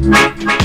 Música